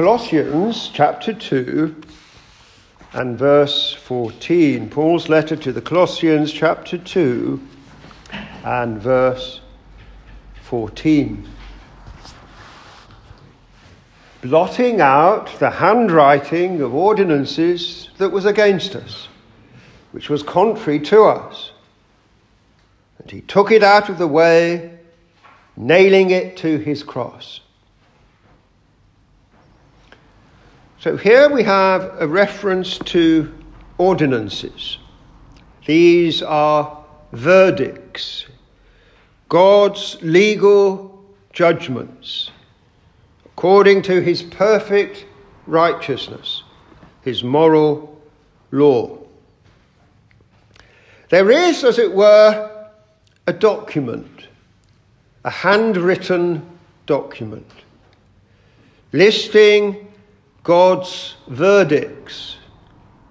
Colossians chapter 2 and verse 14. Paul's letter to the Colossians chapter 2 and verse 14. Blotting out the handwriting of ordinances that was against us, which was contrary to us. And he took it out of the way, nailing it to his cross. So here we have a reference to ordinances. These are verdicts, God's legal judgments, according to his perfect righteousness, his moral law. There is, as it were, a document, a handwritten document, listing God's verdicts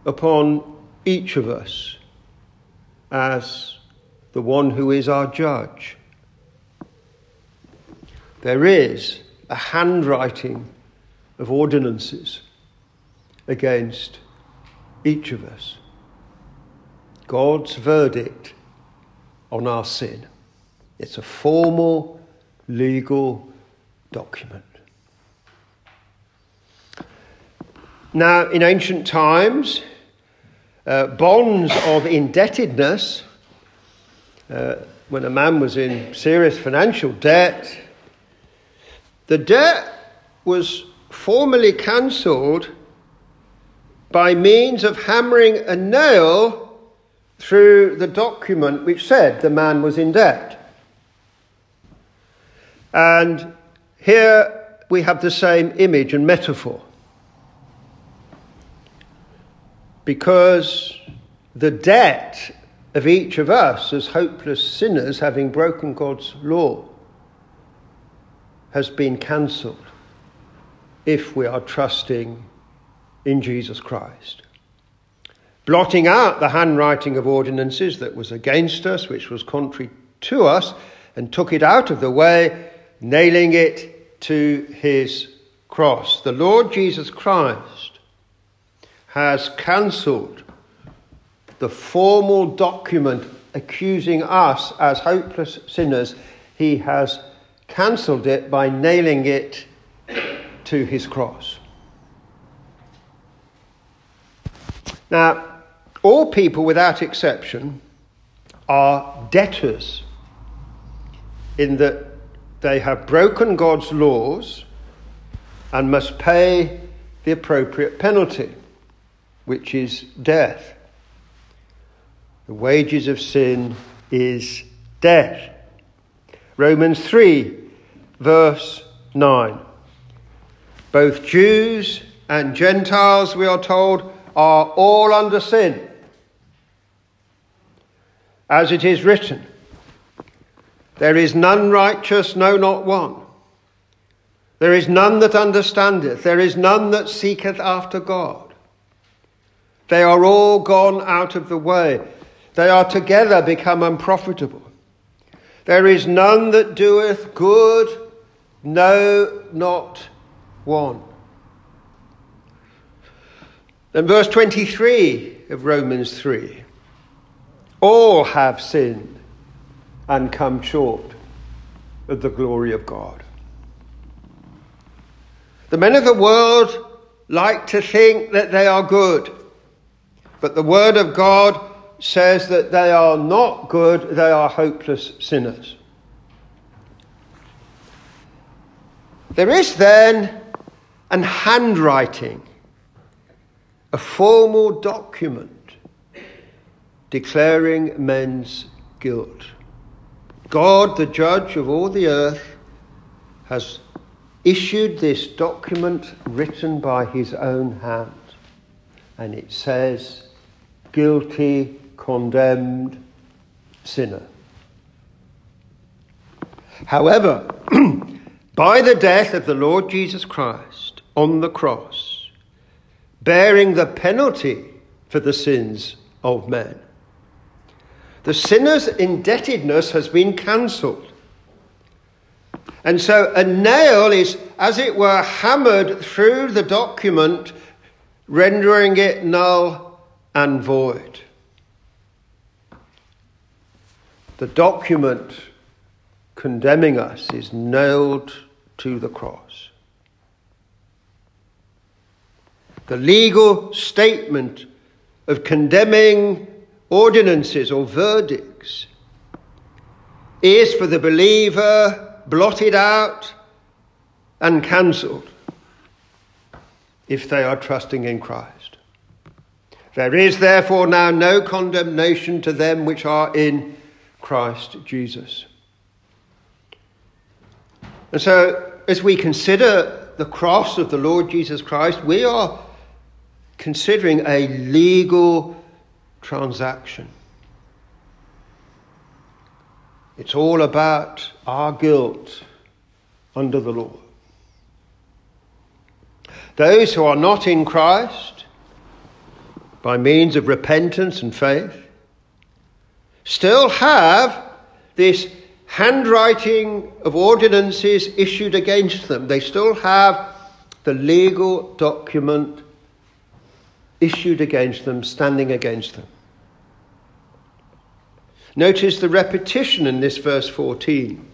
upon each of us as the one who is our judge. There is a handwriting of ordinances against each of us. God's verdict on our sin. It's a formal legal document. Now, in ancient times, uh, bonds of indebtedness, uh, when a man was in serious financial debt, the debt was formally cancelled by means of hammering a nail through the document which said the man was in debt. And here we have the same image and metaphor. Because the debt of each of us as hopeless sinners having broken God's law has been cancelled if we are trusting in Jesus Christ. Blotting out the handwriting of ordinances that was against us, which was contrary to us, and took it out of the way, nailing it to his cross. The Lord Jesus Christ has cancelled the formal document accusing us as hopeless sinners. He has cancelled it by nailing it to his cross. Now, all people without exception are debtors in that they have broken God's laws and must pay the appropriate penalty which is death. The wages of sin is death. Romans 3, verse 9. Both Jews and Gentiles, we are told, are all under sin. As it is written, there is none righteous, no, not one. There is none that understandeth, there is none that seeketh after God. They are all gone out of the way. They are together become unprofitable. There is none that doeth good, no, not one. Then verse 23 of Romans 3 All have sinned and come short of the glory of God. The men of the world like to think that they are good. But the Word of God says that they are not good, they are hopeless sinners. There is then an handwriting, a formal document declaring men's guilt. God, the judge of all the earth, has issued this document written by his own hand. And it says, guilty, condemned sinner. However, by the death of the Lord Jesus Christ on the cross, bearing the penalty for the sins of men, the sinner's indebtedness has been cancelled. And so a nail is, as it were, hammered through the document, rendering it null and void. The document condemning us is nailed to the cross. The legal statement of condemning ordinances or verdicts is for the believer blotted out and cancelled if they are trusting in Christ. There is therefore now no condemnation to them which are in Christ Jesus. And so, as we consider the cross of the Lord Jesus Christ, we are considering a legal transaction. It's all about our guilt under the law. Those who are not in Christ, by means of repentance and faith, still have this handwriting of ordinances issued against them. They still have the legal document issued against them, standing against them. Notice the repetition in this verse 14.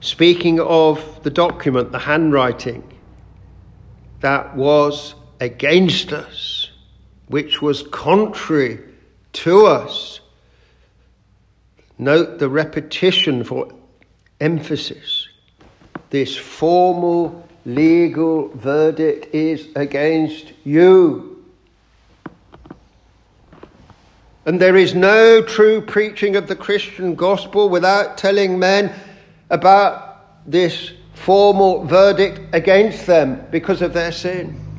Speaking of the document, the handwriting that was against us, which was contrary to us, Note the repetition for emphasis. This formal legal verdict is against you. And there is no true preaching of the Christian gospel without telling men about this formal verdict against them because of their sin.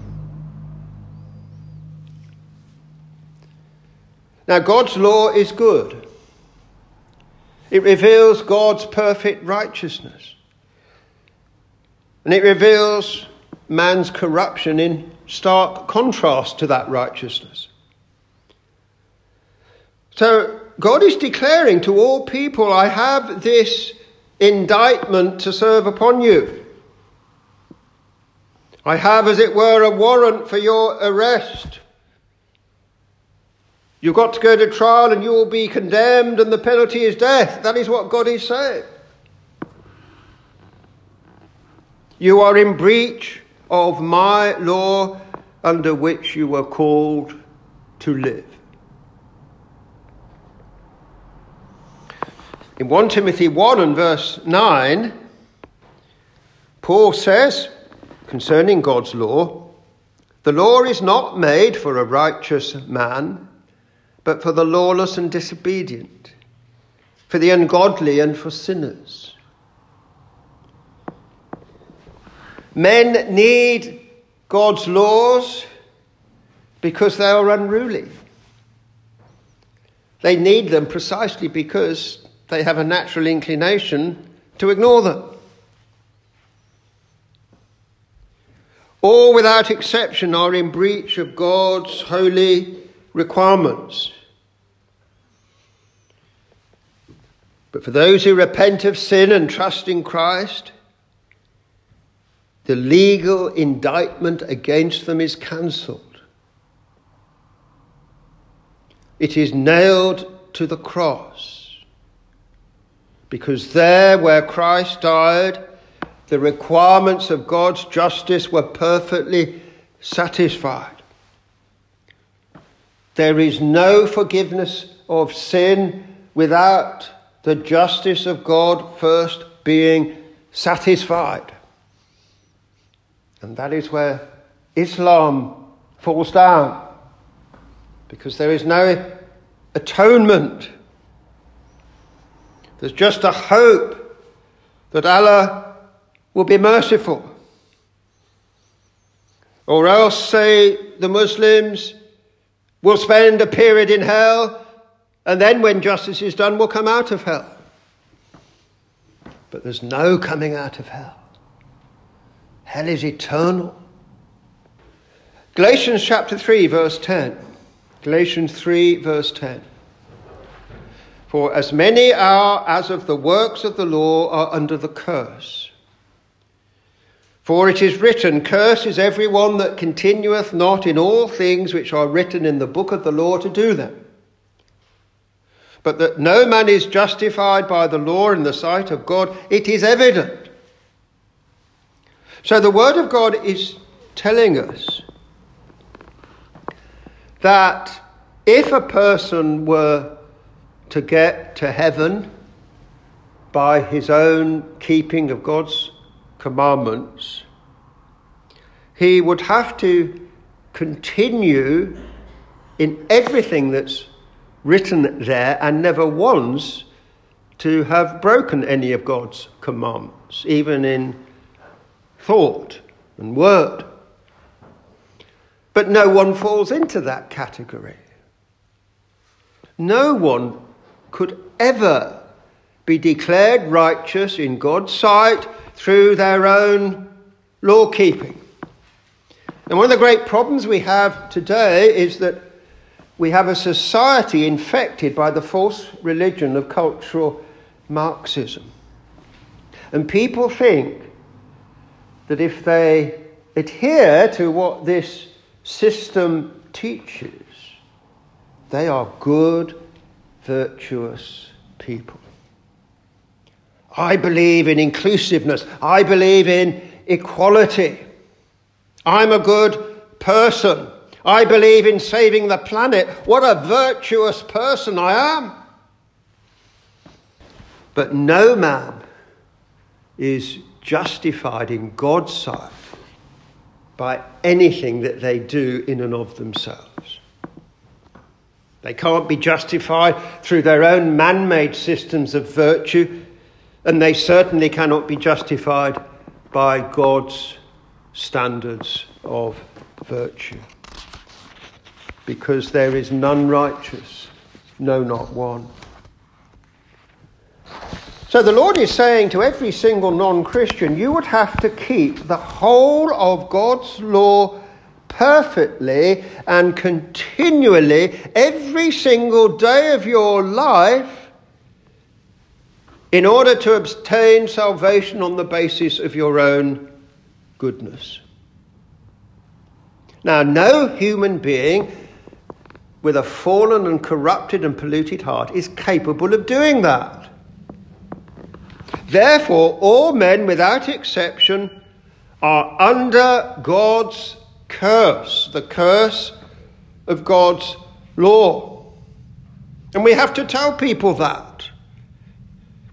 Now, God's law is good. It reveals God's perfect righteousness. And it reveals man's corruption in stark contrast to that righteousness. So God is declaring to all people, I have this indictment to serve upon you. I have, as it were, a warrant for your arrest. You've got to go to trial and you will be condemned, and the penalty is death. That is what God is saying. You are in breach of my law under which you were called to live. In 1 Timothy 1 and verse 9, Paul says concerning God's law, the law is not made for a righteous man but for the lawless and disobedient, for the ungodly and for sinners. Men need God's laws because they are unruly. They need them precisely because they have a natural inclination to ignore them. All without exception are in breach of God's holy requirements. But for those who repent of sin and trust in Christ, the legal indictment against them is cancelled. It is nailed to the cross. Because there, where Christ died, the requirements of God's justice were perfectly satisfied. There is no forgiveness of sin without the justice of God first being satisfied. And that is where Islam falls down. Because there is no atonement. There's just a hope that Allah will be merciful. Or else, say the Muslims, will spend a period in hell, and then when justice is done, we'll come out of hell. But there's no coming out of hell. Hell is eternal. Galatians chapter 3, verse 10. Galatians 3, verse 10. For as many are as of the works of the law are under the curse. For it is written, Curse is every one that continueth not in all things which are written in the book of the law to do them. But that no man is justified by the law in the sight of God, it is evident. So the Word of God is telling us that if a person were to get to heaven by his own keeping of God's commandments, he would have to continue in everything that's written there and never once to have broken any of God's commandments, even in thought and word. But no one falls into that category. No one could ever be declared righteous in God's sight through their own law keeping. And one of the great problems we have today is that we have a society infected by the false religion of cultural Marxism. And people think that if they adhere to what this system teaches, they are good, virtuous people. I believe in inclusiveness. I believe in equality. I'm a good person. I believe in saving the planet. What a virtuous person I am. But no man is justified in God's sight by anything that they do in and of themselves. They can't be justified through their own man made systems of virtue, and they certainly cannot be justified by God's standards of virtue. Because there is none righteous, no, not one. So the Lord is saying to every single non Christian, you would have to keep the whole of God's law perfectly and continually every single day of your life in order to obtain salvation on the basis of your own goodness. Now, no human being with a fallen and corrupted and polluted heart is capable of doing that. Therefore, all men without exception are under God's curse, the curse of God's law. And we have to tell people that.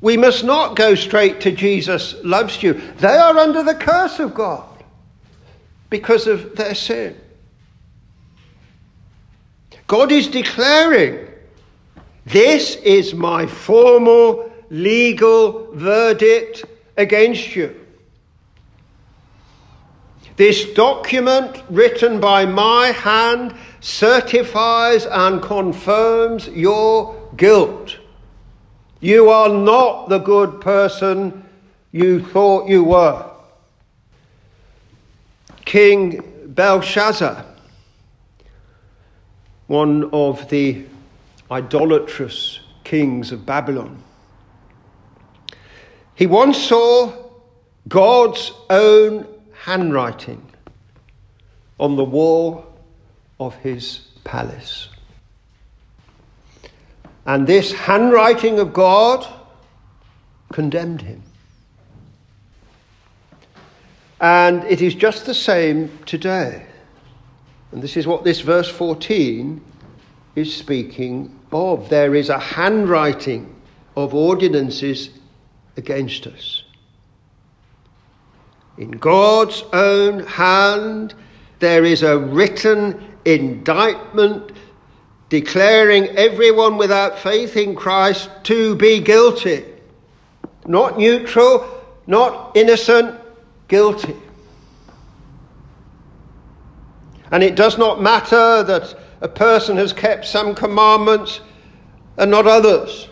We must not go straight to Jesus loves you. They are under the curse of God because of their sin. God is declaring, This is my formal legal verdict against you. This document written by my hand certifies and confirms your guilt. You are not the good person you thought you were. King Belshazzar, one of the idolatrous kings of Babylon, he once saw God's own handwriting on the wall of his palace. And this handwriting of God condemned him. And it is just the same today. And this is what this verse 14 is speaking of. There is a handwriting of ordinances against us. In God's own hand, there is a written indictment declaring everyone without faith in Christ to be guilty. Not neutral, not innocent, guilty. And it does not matter that a person has kept some commandments and not others.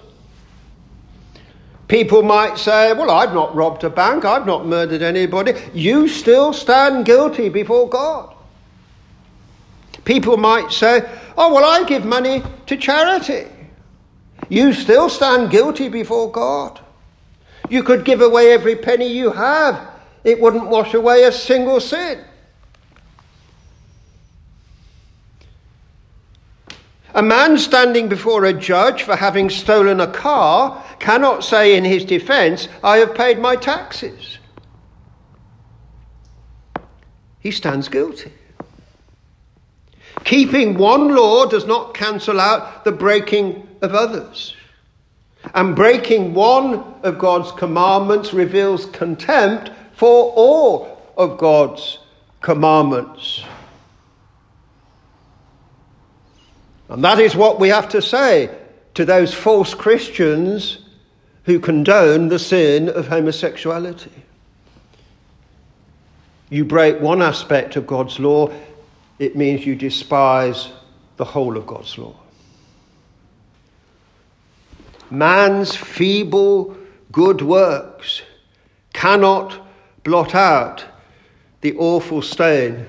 People might say, Well, I've not robbed a bank, I've not murdered anybody. You still stand guilty before God. People might say, Oh, well, I give money to charity. you still stand guilty before God. You could give away every penny you have, it wouldn't wash away a single sin. A man standing before a judge for having stolen a car cannot say in his defense, I have paid my taxes. He stands guilty. Keeping one law does not cancel out the breaking of others. And breaking one of God's commandments reveals contempt for all of God's commandments. And that is what we have to say to those false Christians who condone the sin of homosexuality. You break one aspect of God's law, it means you despise the whole of God's law. Man's feeble good works cannot blot out the awful stain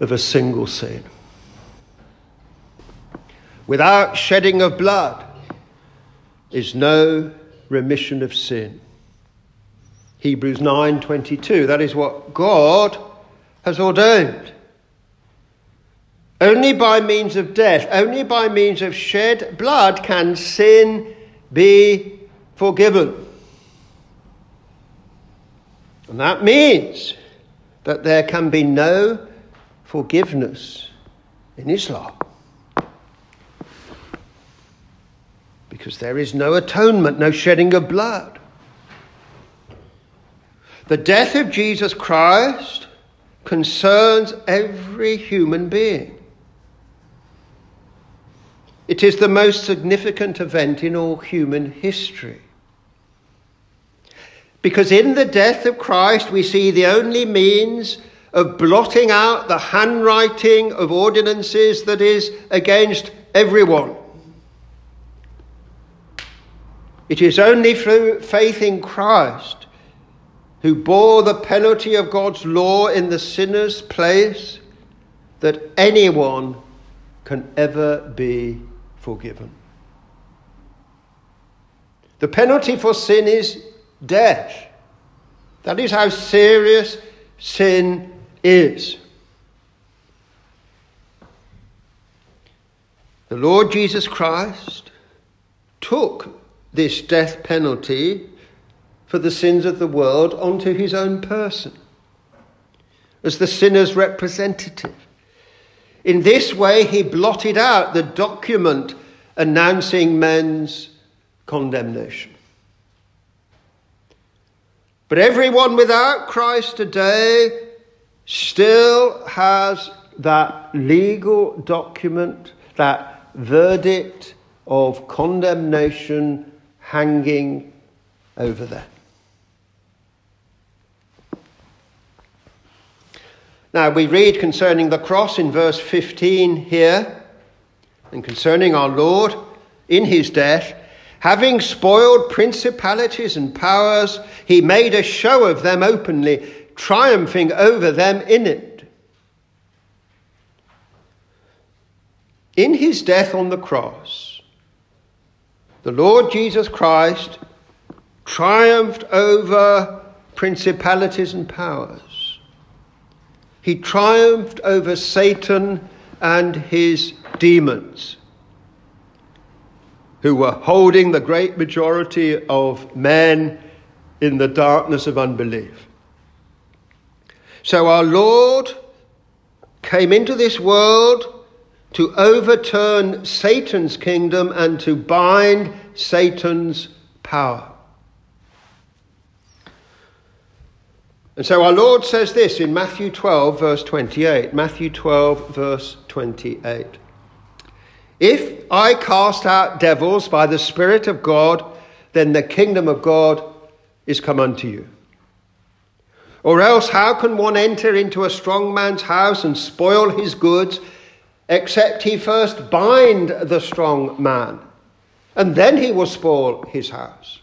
of a single sin. Without shedding of blood is no remission of sin. Hebrews 9:22 that is what God has ordained. Only by means of death, only by means of shed blood can sin be forgiven. And that means that there can be no forgiveness in Islam. because there is no atonement, no shedding of blood. The death of Jesus Christ concerns every human being. It is the most significant event in all human history. Because in the death of Christ, we see the only means of blotting out the handwriting of ordinances that is against everyone. It is only through faith in Christ, who bore the penalty of God's law in the sinner's place, that anyone can ever be forgiven. The penalty for sin is death. That is how serious sin is. The Lord Jesus Christ took this death penalty for the sins of the world onto his own person as the sinner's representative. In this way, he blotted out the document announcing men's condemnation. But everyone without Christ today still has that legal document, that verdict of condemnation hanging over there. Now, we read concerning the cross in verse 15 here, and concerning our Lord in his death, having spoiled principalities and powers, he made a show of them openly, triumphing over them in it. In his death on the cross, the Lord Jesus Christ triumphed over principalities and powers. He triumphed over Satan and his demons, who were holding the great majority of men in the darkness of unbelief. So our Lord came into this world to overturn Satan's kingdom and to bind Satan's power. And so our Lord says this in Matthew 12, verse 28. Matthew 12, verse 28. If I cast out devils by the Spirit of God, then the kingdom of God is come unto you. Or else, how can one enter into a strong man's house and spoil his goods? except he first bind the strong man, and then he will spoil his house.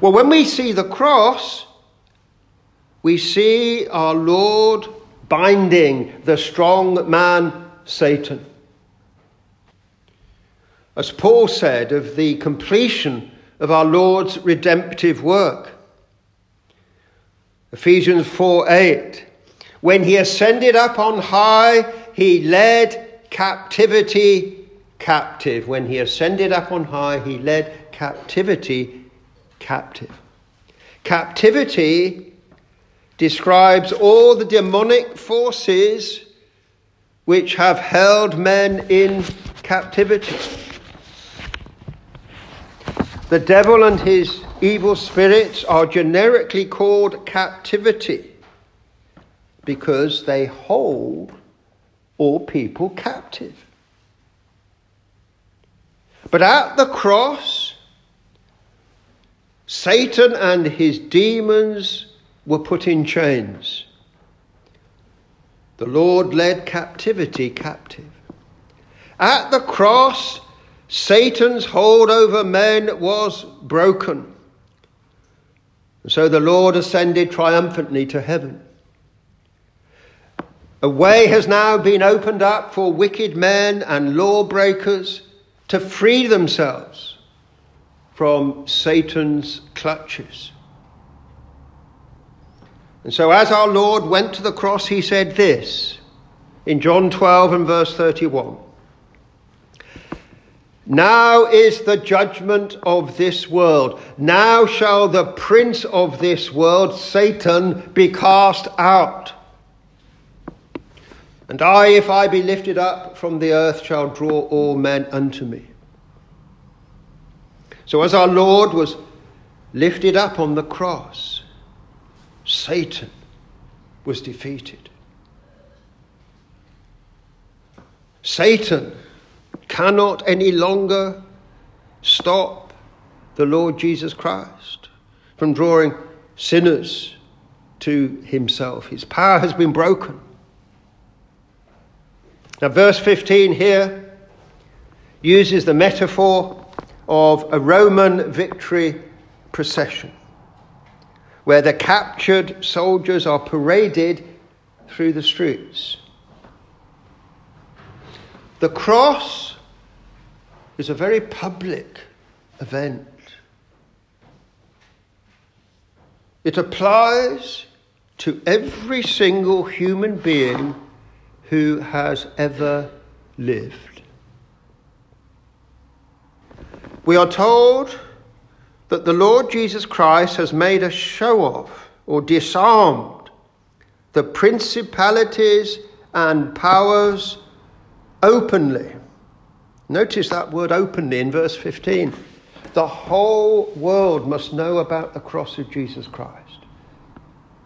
Well, when we see the cross, we see our Lord binding the strong man, Satan. as Paul said of the completion of our Lord's redemptive work. Ephesians 4 8. When he ascended up on high, he led captivity captive. When he ascended up on high, he led captivity captive. Captivity describes all the demonic forces which have held men in captivity. The devil and his evil spirits are generically called captivity because they hold all people captive. But at the cross, Satan and his demons were put in chains. The Lord led captivity captive. At the cross, Satan's hold over men was broken. So the Lord ascended triumphantly to heaven. A way has now been opened up for wicked men and lawbreakers to free themselves from Satan's clutches. And so, as our Lord went to the cross, he said this in John 12 and verse 31 Now is the judgment of this world. Now shall the prince of this world, Satan, be cast out. And I, if I be lifted up from the earth, shall draw all men unto me. So, as our Lord was lifted up on the cross, Satan was defeated. Satan cannot any longer stop the Lord Jesus Christ from drawing sinners to himself. His power has been broken. Now, verse 15 here uses the metaphor of a Roman victory procession, where the captured soldiers are paraded through the streets. The cross is a very public event. It applies to every single human being who has ever lived. We are told that the Lord Jesus Christ has made a show of or disarmed the principalities and powers openly. Notice that word openly in verse 15. The whole world must know about the cross of Jesus Christ.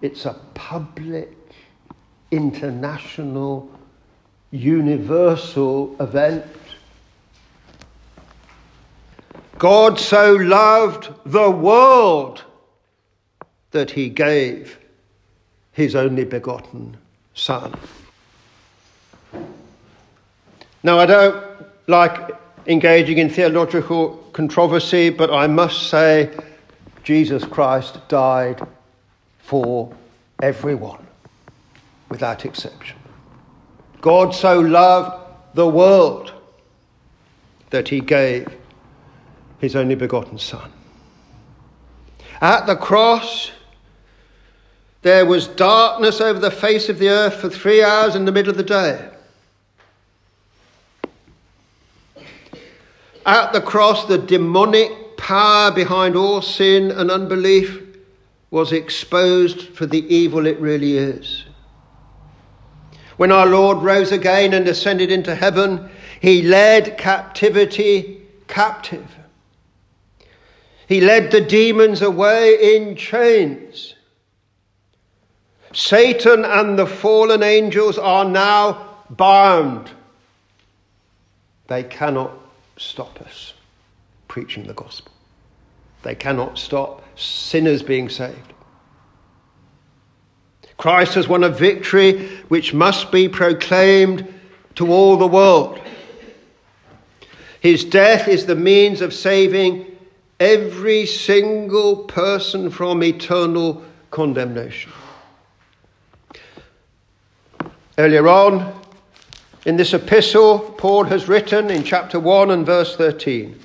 It's a public, international universal event. God so loved the world that he gave his only begotten Son. Now, I don't like engaging in theological controversy, but I must say Jesus Christ died for everyone, without exception. God so loved the world that he gave his only begotten Son. At the cross, there was darkness over the face of the earth for three hours in the middle of the day. At the cross, the demonic power behind all sin and unbelief was exposed for the evil it really is. When our Lord rose again and ascended into heaven, he led captivity captive. He led the demons away in chains. Satan and the fallen angels are now bound. They cannot stop us preaching the gospel. They cannot stop sinners being saved. Christ has won a victory which must be proclaimed to all the world. His death is the means of saving every single person from eternal condemnation. Earlier on, In this epistle, Paul has written in chapter 1 and verse 13.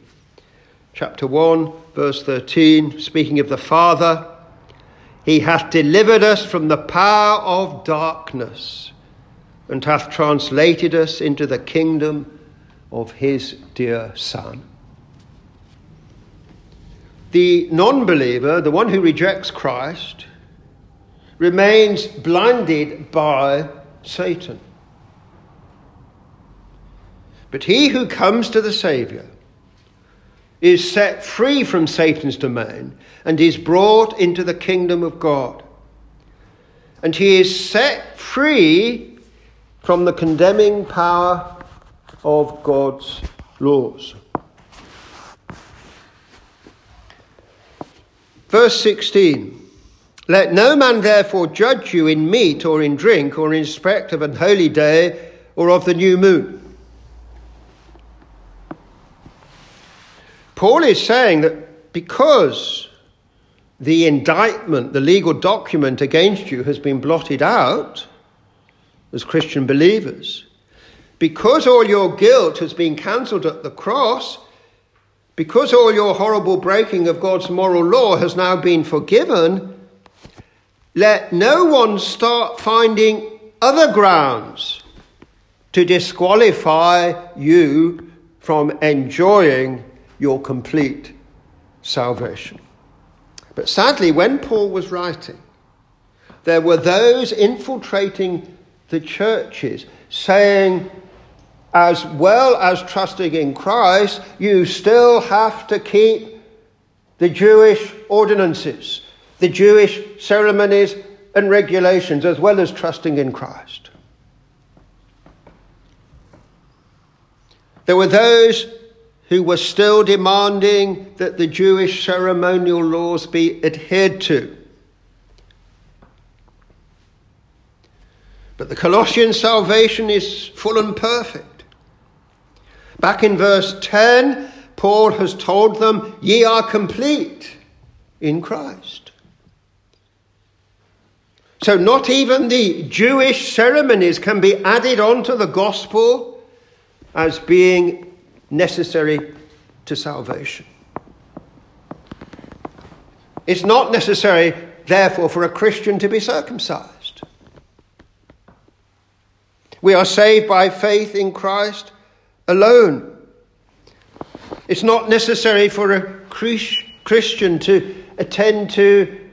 Chapter 1, verse 13, speaking of the Father, He hath delivered us from the power of darkness and hath translated us into the kingdom of His dear Son. The non believer, the one who rejects Christ, remains blinded by Satan. But he who comes to the Saviour is set free from Satan's domain and is brought into the kingdom of God. And he is set free from the condemning power of God's laws. Verse 16 Let no man therefore judge you in meat or in drink or in respect of an holy day or of the new moon. Paul is saying that because the indictment, the legal document against you has been blotted out as Christian believers, because all your guilt has been cancelled at the cross, because all your horrible breaking of God's moral law has now been forgiven, let no one start finding other grounds to disqualify you from enjoying your complete salvation. But sadly, when Paul was writing, there were those infiltrating the churches saying, as well as trusting in Christ, you still have to keep the Jewish ordinances, the Jewish ceremonies and regulations, as well as trusting in Christ. There were those who were still demanding that the Jewish ceremonial laws be adhered to. But the Colossian salvation is full and perfect. Back in verse 10, Paul has told them, Ye are complete in Christ. So, not even the Jewish ceremonies can be added onto the gospel as being necessary to salvation. It's not necessary, therefore, for a Christian to be circumcised. We are saved by faith in Christ alone. It's not necessary for a Christian to attend to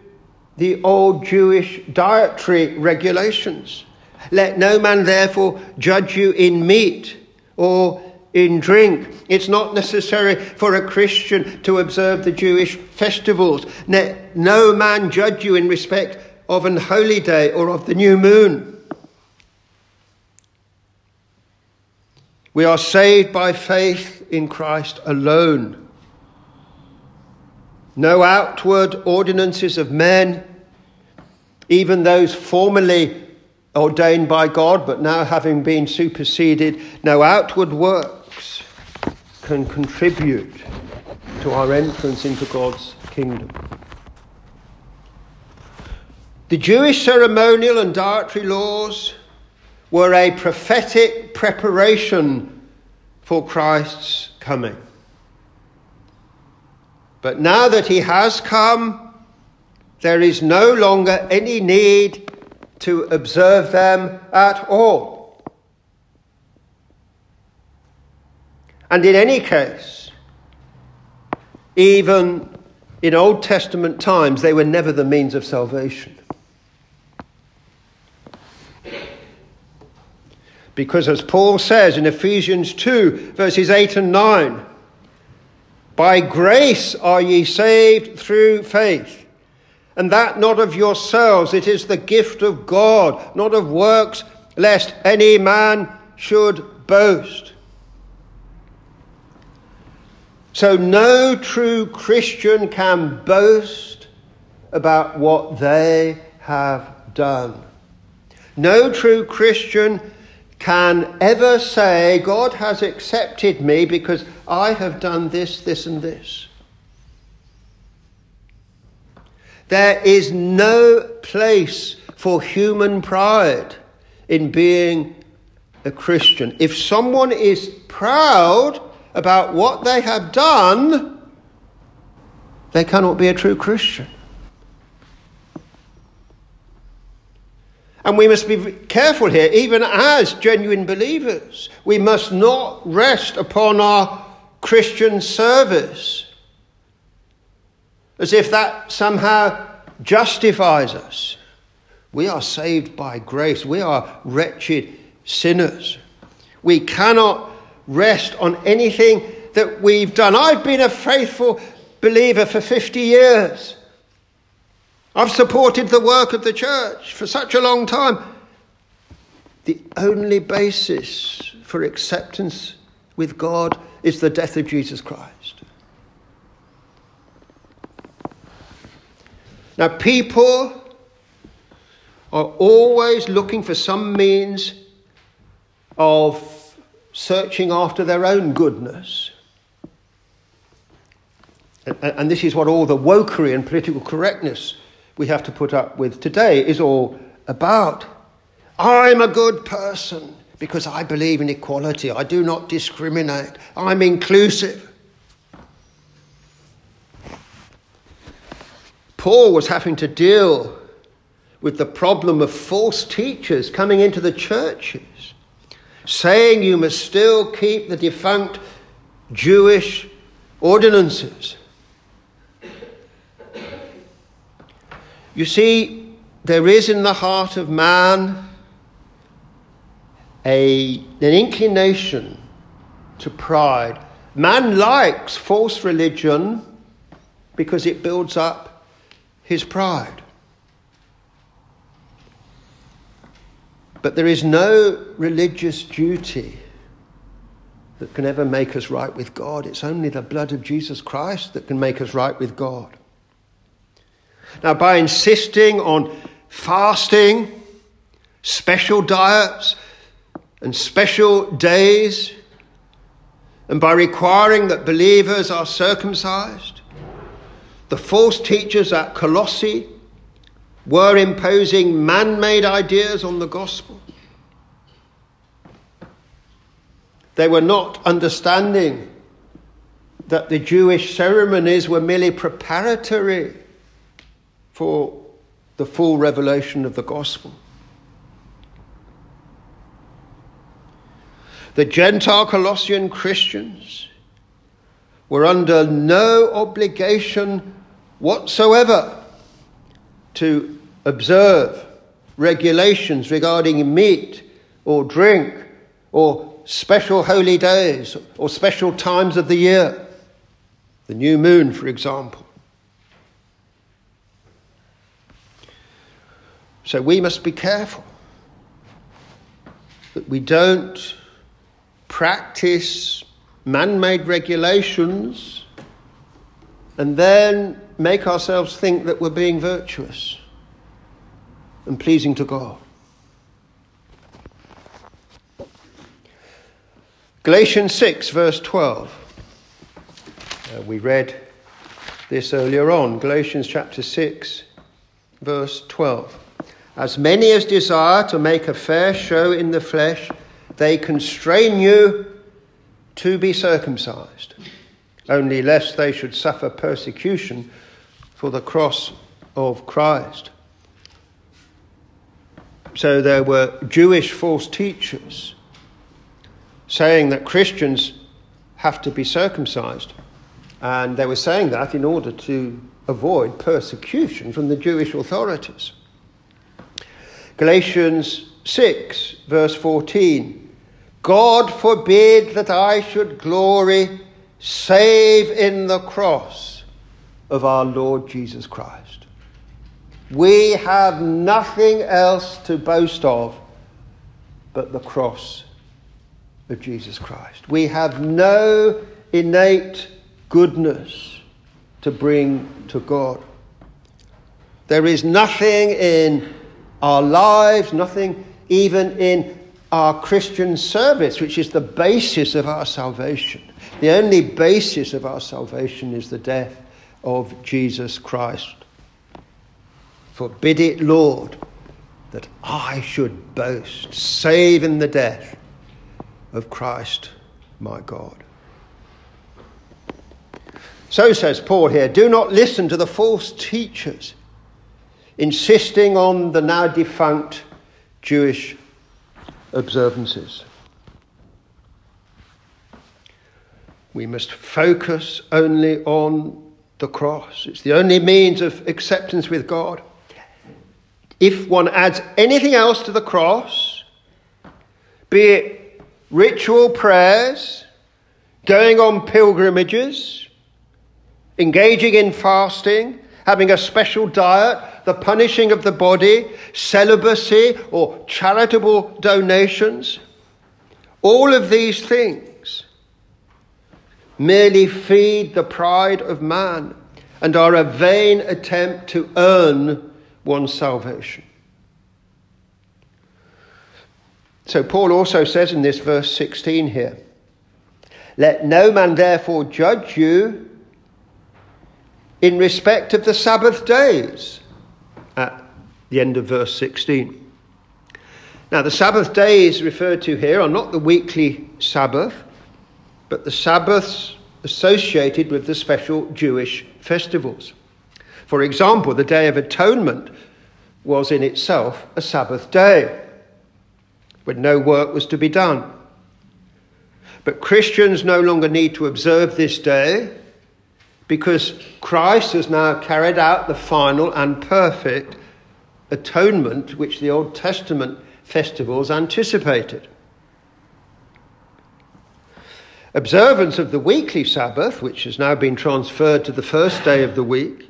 the old Jewish dietary regulations. Let no man therefore judge you in meat or in drink. It's not necessary for a Christian to observe the Jewish festivals. Let no man judge you in respect of an holy day or of the new moon. We are saved by faith in Christ alone. No outward ordinances of men, even those formerly ordained by God but now having been superseded, no outward works can contribute to our entrance into God's kingdom. The Jewish ceremonial and dietary laws were a prophetic preparation for Christ's coming. But now that he has come, there is no longer any need to observe them at all. And in any case, even in Old Testament times, they were never the means of salvation. Because as Paul says in Ephesians 2, verses 8 and 9, by grace are ye saved through faith, and that not of yourselves, it is the gift of God, not of works, lest any man should boast. So no true Christian can boast about what they have done. No true Christian can ever say, God has accepted me because I have done this, this, and this. There is no place for human pride in being a Christian. If someone is proud about what they have done, they cannot be a true Christian. And we must be careful here, even as genuine believers. We must not rest upon our Christian service as if that somehow justifies us. We are saved by grace. We are wretched sinners. We cannot rest on anything that we've done. I've been a faithful believer for 50 years. I've supported the work of the church for such a long time. The only basis for acceptance with God is the death of Jesus Christ. Now, people are always looking for some means of searching after their own goodness. And, this is what all the wokery and political correctness we have to put up with today is all about. I'm a good person because I believe in equality. I do not discriminate. I'm inclusive. Paul was having to deal with the problem of false teachers coming into the churches saying you must still keep the defunct Jewish ordinances. You see, there is in the heart of man a, an inclination to pride. Man likes false religion because it builds up his pride. But there is no religious duty that can ever make us right with God. It's only the blood of Jesus Christ that can make us right with God. Now, by insisting on fasting, special diets, and special days, and by requiring that believers are circumcised, the false teachers at Colossae were imposing man made ideas on the gospel. They were not understanding that the Jewish ceremonies were merely preparatory for the full revelation of the gospel. The Gentile Colossian Christians were under no obligation whatsoever to observe regulations regarding meat or drink or special holy days or special times of the year. The new moon, for example. So we must be careful that we don't practice man made regulations and then make ourselves think that we're being virtuous and pleasing to God. Galatians 6, verse 12. Uh, we read this earlier on. Galatians chapter 6, verse 12. As many as desire to make a fair show in the flesh, they constrain you to be circumcised, only lest they should suffer persecution for the cross of Christ. So there were Jewish false teachers saying that Christians have to be circumcised. And they were saying that in order to avoid persecution from the Jewish authorities. Galatians 6, verse 14 God forbid that I should glory save in the cross of our Lord Jesus Christ. We have nothing else to boast of but the cross of Jesus Christ. We have no innate goodness to bring to God. There is nothing in our lives, nothing even in our Christian service, which is the basis of our salvation. The only basis of our salvation is the death of Jesus Christ. Forbid it, Lord, that I should boast, save in the death of Christ my God. So says Paul here do not listen to the false teachers insisting on the now defunct Jewish observances. We must focus only on the cross. It's the only means of acceptance with God. If one adds anything else to the cross, be it ritual prayers, going on pilgrimages, engaging in fasting, having a special diet, the punishing of the body, celibacy, or charitable donations, all of these things merely feed the pride of man and are a vain attempt to earn one's salvation. So, Paul also says in this verse 16 here, Let no man therefore judge you in respect of the Sabbath days, at the end of verse 16. Now, the Sabbath days referred to here are not the weekly Sabbath, but the Sabbaths associated with the special Jewish festivals. For example, the Day of Atonement was in itself a Sabbath day when no work was to be done. But Christians no longer need to observe this day because Christ has now carried out the final and perfect atonement which the Old Testament festivals anticipated. Observance of the weekly Sabbath, which has now been transferred to the first day of the week,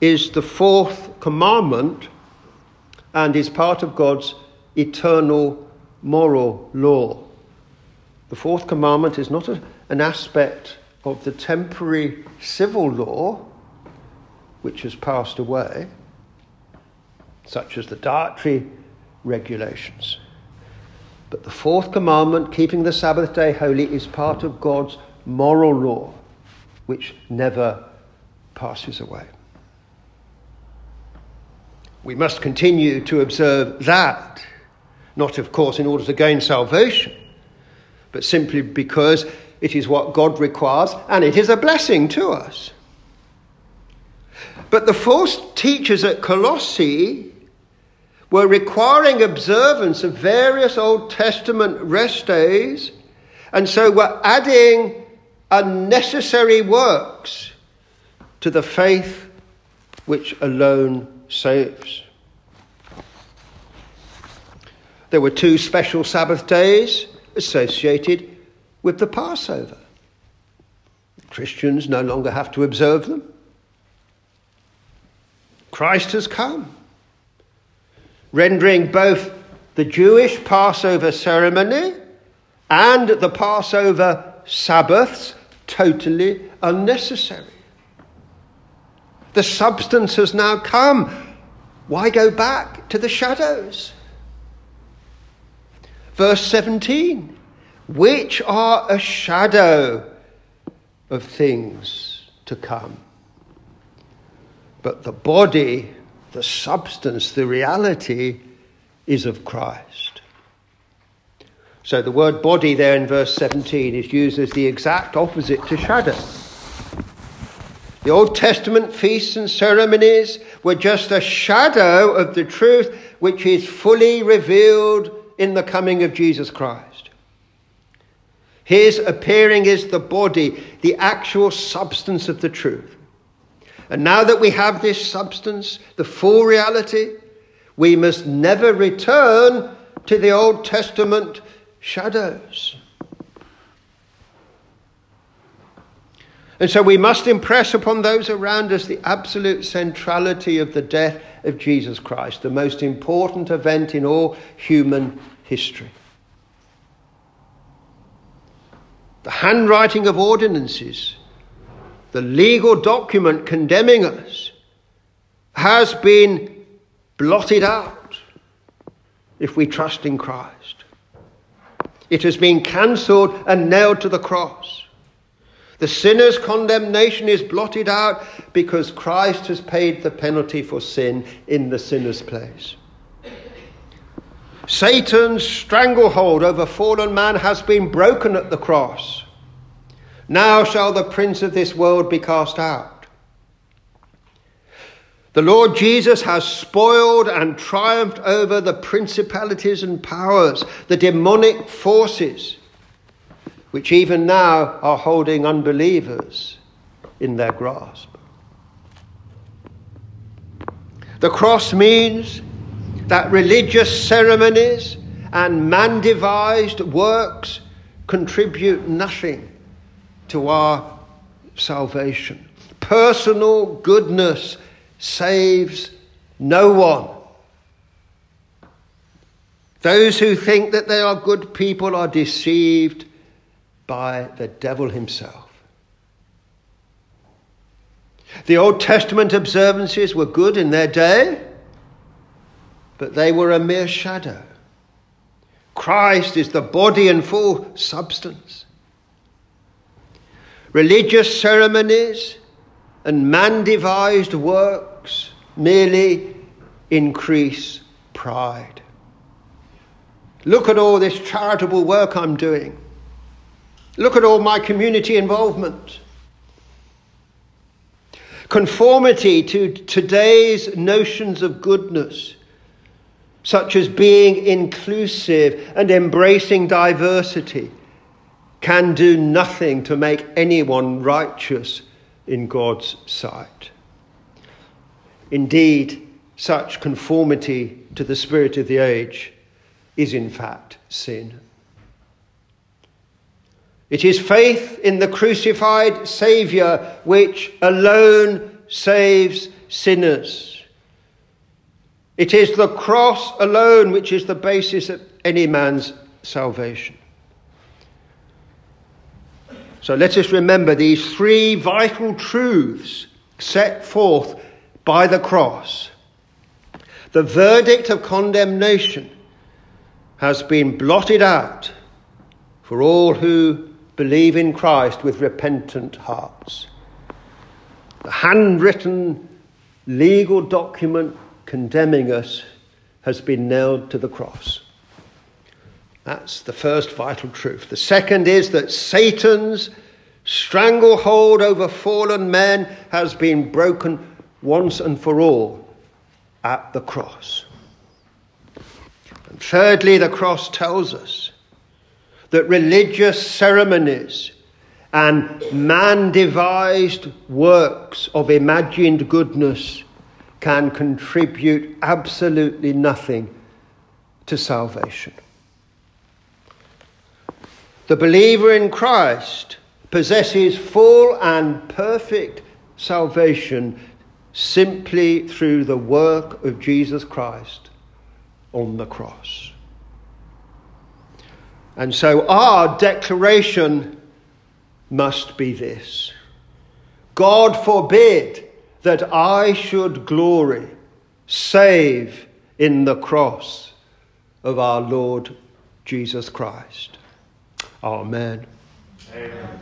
is the fourth commandment and is part of God's eternal moral law. The fourth commandment is not a, an aspect of the temporary civil law which has passed away, such as the dietary regulations. But the fourth commandment, keeping the Sabbath day holy, is part of God's moral law, which never passes away. We must continue to observe that, not, of course, in order to gain salvation, but simply because it is what God requires, and it is a blessing to us. But the false teachers at Colossae were requiring observance of various Old Testament rest days, and so were adding unnecessary works to the faith which alone saves. There were two special Sabbath days associated with the Passover. Christians no longer have to observe them. Christ has come, rendering both the Jewish Passover ceremony and the Passover Sabbaths totally unnecessary. The substance has now come. Why go back to the shadows? Verse 17 which are a shadow of things to come. But the body, the substance, the reality is of Christ. So the word body there in verse 17 is used as the exact opposite to shadow. The Old Testament feasts and ceremonies were just a shadow of the truth which is fully revealed in the coming of Jesus Christ. His appearing is the body, the actual substance of the truth. And now that we have this substance, the full reality, we must never return to the Old Testament shadows. And so we must impress upon those around us the absolute centrality of the death of Jesus Christ, the most important event in all human history. The handwriting of ordinances, the legal document condemning us, has been blotted out if we trust in Christ. It has been cancelled and nailed to the cross. The sinner's condemnation is blotted out because Christ has paid the penalty for sin in the sinner's place. Satan's stranglehold over fallen man has been broken at the cross. Now shall the prince of this world be cast out. The Lord Jesus has spoiled and triumphed over the principalities and powers, the demonic forces, which even now are holding unbelievers in their grasp. The cross means that religious ceremonies and man devised works contribute nothing to our salvation. Personal goodness saves no one. Those who think that they are good people are deceived by the devil himself. The Old Testament observances were good in their day, but they were a mere shadow. Christ is the body and full substance. Religious ceremonies and man devised works merely increase pride. Look at all this charitable work I'm doing. Look at all my community involvement. Conformity to today's notions of goodness, such as being inclusive and embracing diversity, can do nothing to make anyone righteous in God's sight. Indeed, such conformity to the spirit of the age is in fact sin. It is faith in the crucified Saviour which alone saves sinners. It is the cross alone which is the basis of any man's salvation. So let us remember these three vital truths set forth by the cross. The verdict of condemnation has been blotted out for all who believe in Christ with repentant hearts. The handwritten legal document condemning us has been nailed to the cross. That's the first vital truth. The second is that Satan's stranglehold over fallen men has been broken once and for all at the cross. And thirdly, the cross tells us that religious ceremonies and man devised works of imagined goodness can contribute absolutely nothing to salvation. The believer in Christ possesses full and perfect salvation simply through the work of Jesus Christ on the cross. And so our declaration must be this God forbid that I should glory save in the cross of our Lord Jesus Christ. Amen. Amen.